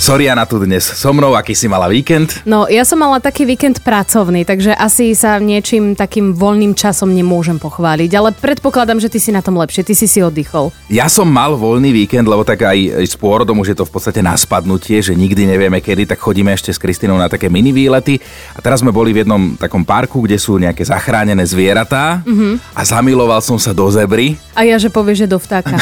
Soriana tu dnes so mnou, aký si mala víkend? No, ja som mala taký víkend pracovný, takže asi sa niečím takým voľným časom nemôžem pochváliť, ale predpokladám, že ty si na tom lepšie, ty si si oddychol. Ja som mal voľný víkend, lebo tak aj s pôrodom už je to v podstate na spadnutie, že nikdy nevieme kedy, tak chodíme ešte s Kristinou na také mini výlety. A teraz sme boli v jednom takom parku, kde sú nejaké zachránené zvieratá mm-hmm. a zamiloval som sa do zebry. A ja, že povieš, že do vtáka.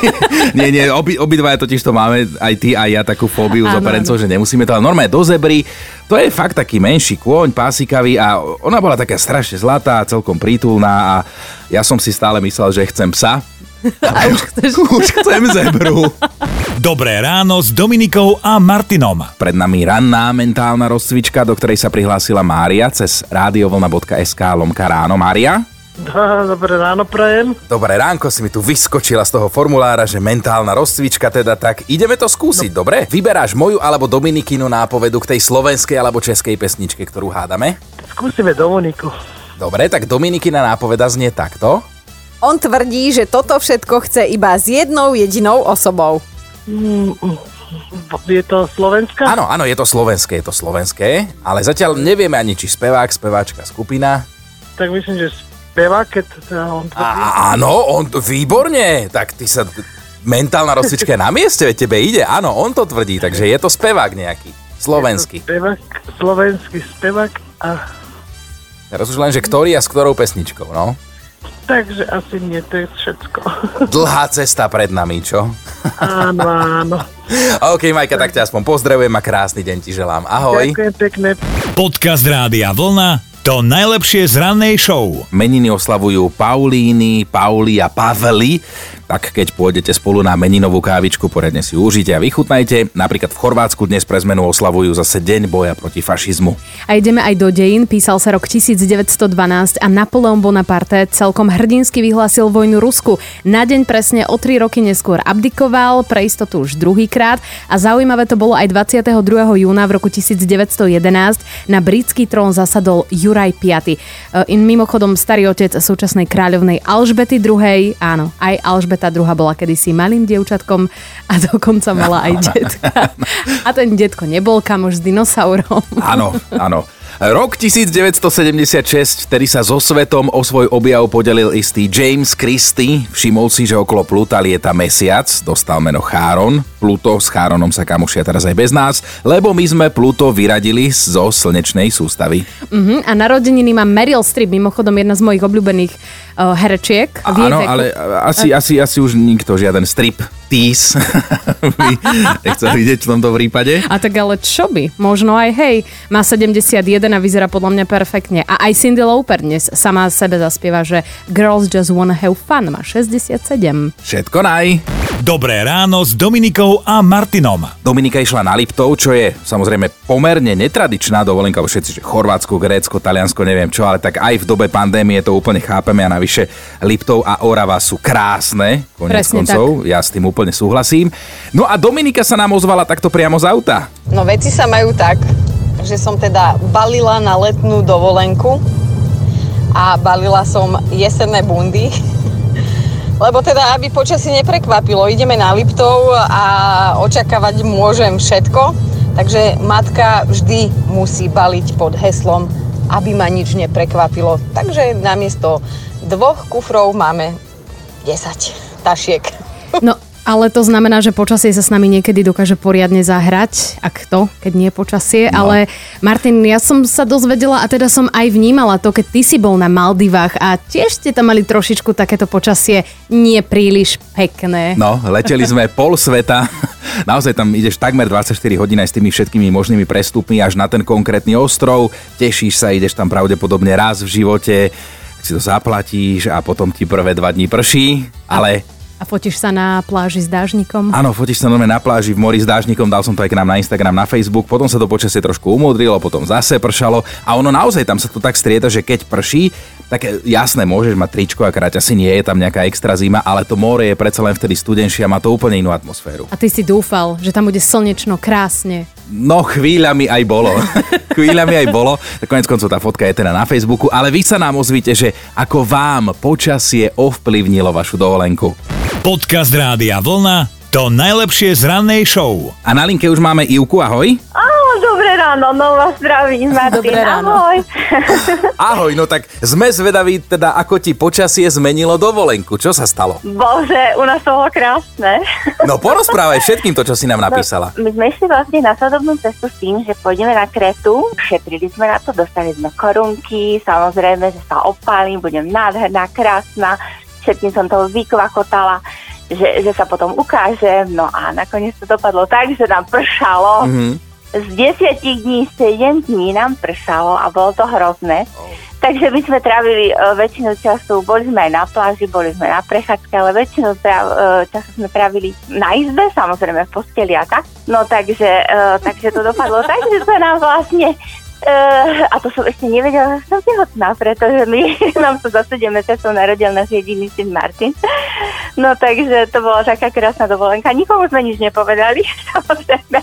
nie, nie, obi, obidva totiž to máme aj ty a ja takú fóbiu z operencov, že nemusíme to, ale normálne do zebry. To je fakt taký menší kôň, pásikavý a ona bola taká strašne zlatá, celkom prítulná a ja som si stále myslel, že chcem psa. A už, chceš... už chcem zebru. Dobré ráno s Dominikou a Martinom. Pred nami ranná mentálna rozcvička, do ktorej sa prihlásila Mária cez radiovlna.sk lomka ráno. Mária? Dobré ráno, prajem. Dobré ránko, si mi tu vyskočila z toho formulára, že mentálna rozcvička teda tak. Ideme to skúsiť, no. dobre? Vyberáš moju alebo Dominikinu nápovedu k tej slovenskej alebo českej pesničke, ktorú hádame? Skúsime Dominiku. Dobre, tak Dominikina nápoveda znie takto. On tvrdí, že toto všetko chce iba s jednou jedinou osobou. Mm, je to slovenská? Áno, áno, je to slovenské, je to slovenské, ale zatiaľ nevieme ani, či spevák, speváčka, skupina. Tak myslím, že spevák, keď on tvrdí. A, áno, on, výborne, tak ty sa, mentálna rozcvička je na mieste, veď tebe ide, áno, on to tvrdí, takže je to spevák nejaký, slovenský. Spevák, slovenský spevák a... Teraz už len, že ktorý a s ktorou pesničkou, no? Takže asi nie, to je všetko. Dlhá cesta pred nami, čo? Áno, áno. OK, Majka, tak ťa aspoň pozdravujem a krásny deň ti želám. Ahoj. Ďakujem pekne. Podcast Rádia Vlna to najlepšie z rannej show. Meniny oslavujú Paulíny, Pauli a Paveli tak keď pôjdete spolu na meninovú kávičku, poriadne si užite a vychutnajte. Napríklad v Chorvátsku dnes pre zmenu oslavujú zase Deň boja proti fašizmu. A ideme aj do dejín. Písal sa rok 1912 a Napoleon Bonaparte celkom hrdinsky vyhlásil vojnu Rusku. Na deň presne o 3 roky neskôr abdikoval, pre istotu už druhýkrát a zaujímavé to bolo aj 22. júna v roku 1911 na britský trón zasadol Juraj V. E, in mimochodom starý otec súčasnej kráľovnej Alžbety II. Áno, aj Alžbety Elžbeta II bola kedysi malým dievčatkom a dokonca mala aj detka. A ten detko nebol kamoš s dinosaurom. Áno, áno. Rok 1976, ktorý sa so svetom o svoj objav podelil istý James Christie. Všimol si, že okolo Pluta lieta mesiac, dostal meno Cháron. Pluto s Cháronom sa kamušia teraz aj bez nás, lebo my sme Pluto vyradili zo slnečnej sústavy. Uh-huh, a narodeniny má Meryl Streep, mimochodom jedna z mojich obľúbených uh, herečiek. Áno, ale asi, asi, asi už nikto, žiaden strip tease by nechcel vidieť v tomto prípade. A tak ale čo by? Možno aj hej, má 71 a vyzerá podľa mňa perfektne. A aj Cindy Lauper dnes sama sebe zaspieva, že Girls just wanna have fun, má 67. Všetko naj. Dobré ráno s Dominikou a Martinom. Dominika išla na Liptov, čo je samozrejme pomerne netradičná dovolenka, všetci, že Chorvátsko, Grécko, Taliansko, neviem čo, ale tak aj v dobe pandémie to úplne chápeme a navyše Liptov a Orava sú krásne, konec Presne koncov, tak. ja s tým úplne súhlasím. No a Dominika sa nám ozvala takto priamo z auta. No veci sa majú tak, že som teda balila na letnú dovolenku a balila som jesenné bundy lebo teda, aby počasie neprekvapilo, ideme na Liptov a očakávať môžem všetko, takže matka vždy musí baliť pod heslom, aby ma nič neprekvapilo. Takže namiesto dvoch kufrov máme 10 tašiek. No, ale to znamená, že počasie sa s nami niekedy dokáže poriadne zahrať, ak to, keď nie počasie. No. Ale Martin, ja som sa dozvedela a teda som aj vnímala to, keď ty si bol na Maldivách a tiež ste tam mali trošičku takéto počasie nie príliš pekné. No, leteli sme pol sveta. Naozaj tam ideš takmer 24 hodín aj s tými všetkými možnými prestupmi až na ten konkrétny ostrov. Tešíš sa, ideš tam pravdepodobne raz v živote si to zaplatíš a potom ti prvé dva dní prší, ale a fotíš sa na pláži s dážnikom? Áno, fotíš sa normálne na pláži v mori s dážnikom, dal som to aj k nám na Instagram, na Facebook, potom sa to počasie trošku umodrilo, potom zase pršalo a ono naozaj tam sa to tak strieda, že keď prší, tak jasné, môžeš mať tričko a kráť, asi nie je tam nejaká extra zima, ale to more je predsa len vtedy studenšie a má to úplne inú atmosféru. A ty si dúfal, že tam bude slnečno krásne, No chvíľami aj bolo. chvíľami aj bolo. Konec koncov tá fotka je teda na Facebooku, ale vy sa nám ozvíte, že ako vám počasie ovplyvnilo vašu dovolenku. Podcast Rádia Vlna to najlepšie z rannej show. A na linke už máme Ivku, ahoj. Áno, no vás zdravím, Martin, Dobré ráno. ahoj. Ahoj, no tak sme zvedaví teda, ako ti počasie zmenilo dovolenku. Čo sa stalo? Bože, u nás to bolo krásne. No porozprávaj všetkým to, čo si nám napísala. My sme išli vlastne na sadobnú cestu s tým, že pôjdeme na Kretu, šetrili sme na to, dostali sme korunky, samozrejme, že sa opálim, budem nádherná, krásna, všetkým som to vykvakotala, že, že sa potom ukážem, no a nakoniec to dopadlo tak, že nám pršalo. Mhm. Z desiatich dní, 7 dní nám pršalo a bolo to hrozné. Takže my sme trávili e, väčšinu času, boli sme aj na pláži, boli sme na prechádzke, ale väčšinu e, času sme trávili na izbe, samozrejme v posteli a tak. No takže, e, takže to dopadlo tak, že sa nám vlastne Uh, a to som ešte nevedela, že som tehotná, pretože my, nám sa za 7 mesiacov narodil náš jediný syn Martin. No takže to bola taká krásna dovolenka. Nikomu sme nič nepovedali, samozrejme,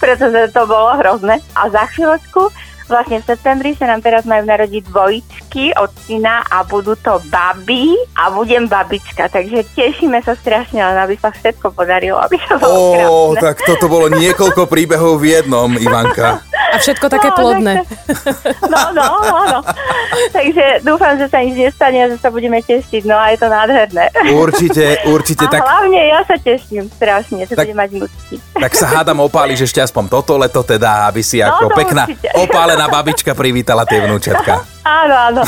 pretože to bolo hrozné. A za chvíľočku, vlastne v septembri sa nám teraz majú narodiť dvojičky od syna a budú to baby a budem babička. Takže tešíme sa strašne, len aby sa všetko podarilo, aby to bolo Ó, krásne. tak toto bolo niekoľko príbehov v jednom, Ivanka. A všetko také No, plodné. No, no, áno. Takže dúfam, že sa nič nestane a že sa budeme tešiť. No a je to nádherné. Určite, určite, A tak, hlavne ja sa teším strašne, že Tak- budem mať vnúčky. tak sa hádam opáliš ešte aspoň toto leto teda, aby si ako no, pekná určite. opálená babička privítala tie vnúčatka. Áno, áno.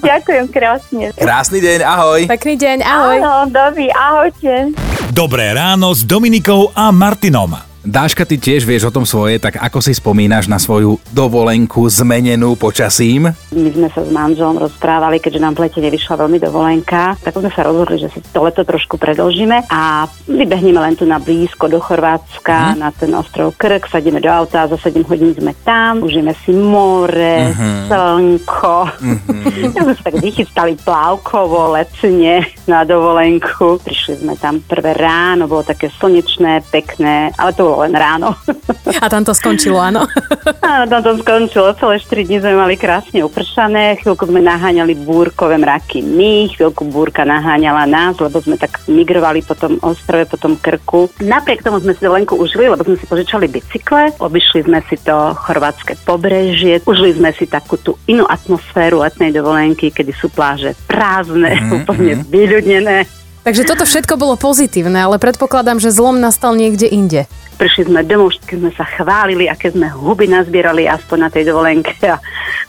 Ďakujem krásne. Krásny deň, ahoj. Pekný deň, ahoj. Áno, doby, ahojte. Dobré ráno s Dominikou a Martinom. Dáška, ty tiež vieš o tom svoje, tak ako si spomínaš na svoju dovolenku zmenenú počasím? My sme sa s manželom rozprávali, keďže nám v lete nevyšla veľmi dovolenka, tak sme sa rozhodli, že si to leto trošku predlžíme a vybehneme len tu na blízko do Chorvátska, na ten ostrov Krk, sadíme do auta, za 7 hodín sme tam, užijeme si more, slnko. tak sme sa tak vychystali plávkovo, lecne na dovolenku. Prišli sme tam prvé ráno, bolo také slnečné, pekné, ale to bolo len ráno. A tam to skončilo, áno. Áno, tam to skončilo. Celé 4 dní sme mali krásne upršané. Chvíľku sme naháňali búrkové mraky my, chvíľku búrka naháňala nás, lebo sme tak migrovali po tom ostrove, po tom krku. Napriek tomu sme si dovolenku užili, lebo sme si požičali bicykle. Obišli sme si to chorvátske pobrežie. Užili sme si takú tú inú atmosféru letnej dovolenky, kedy sú pláže prázdne, úplne vyľudnené. Takže toto všetko bolo pozitívne, ale predpokladám, že zlom nastal niekde inde. Prišli sme domov, keď sme sa chválili, aké sme huby nazbierali aspoň na tej dovolenke a,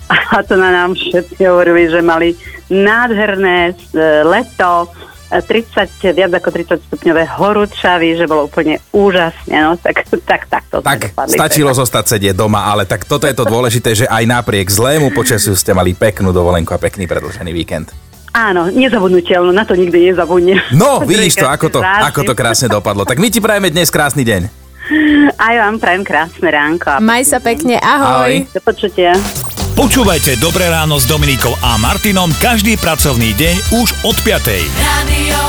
a to na nám všetci hovorili, že mali nádherné e, leto, e, 30, viac ako 30 stupňové horúčavy, že bolo úplne úžasne, no tak, tak, tak to Tak dopadli. stačilo zostať sedieť doma, ale tak toto je to dôležité, že aj napriek zlému počasiu ste mali peknú dovolenku a pekný predlžený víkend. Áno, nezabudnutelno, na to nikdy nezabudnem. No, vidíš to, ako to, ako to krásne dopadlo. Tak my ti prajeme dnes krásny deň. Aj vám prajem krásne ránko. Maj sa pekne, ahoj. Ahoj. Do počutia. Počúvajte Dobré ráno s Dominikou a Martinom každý pracovný deň už od 5. Radio.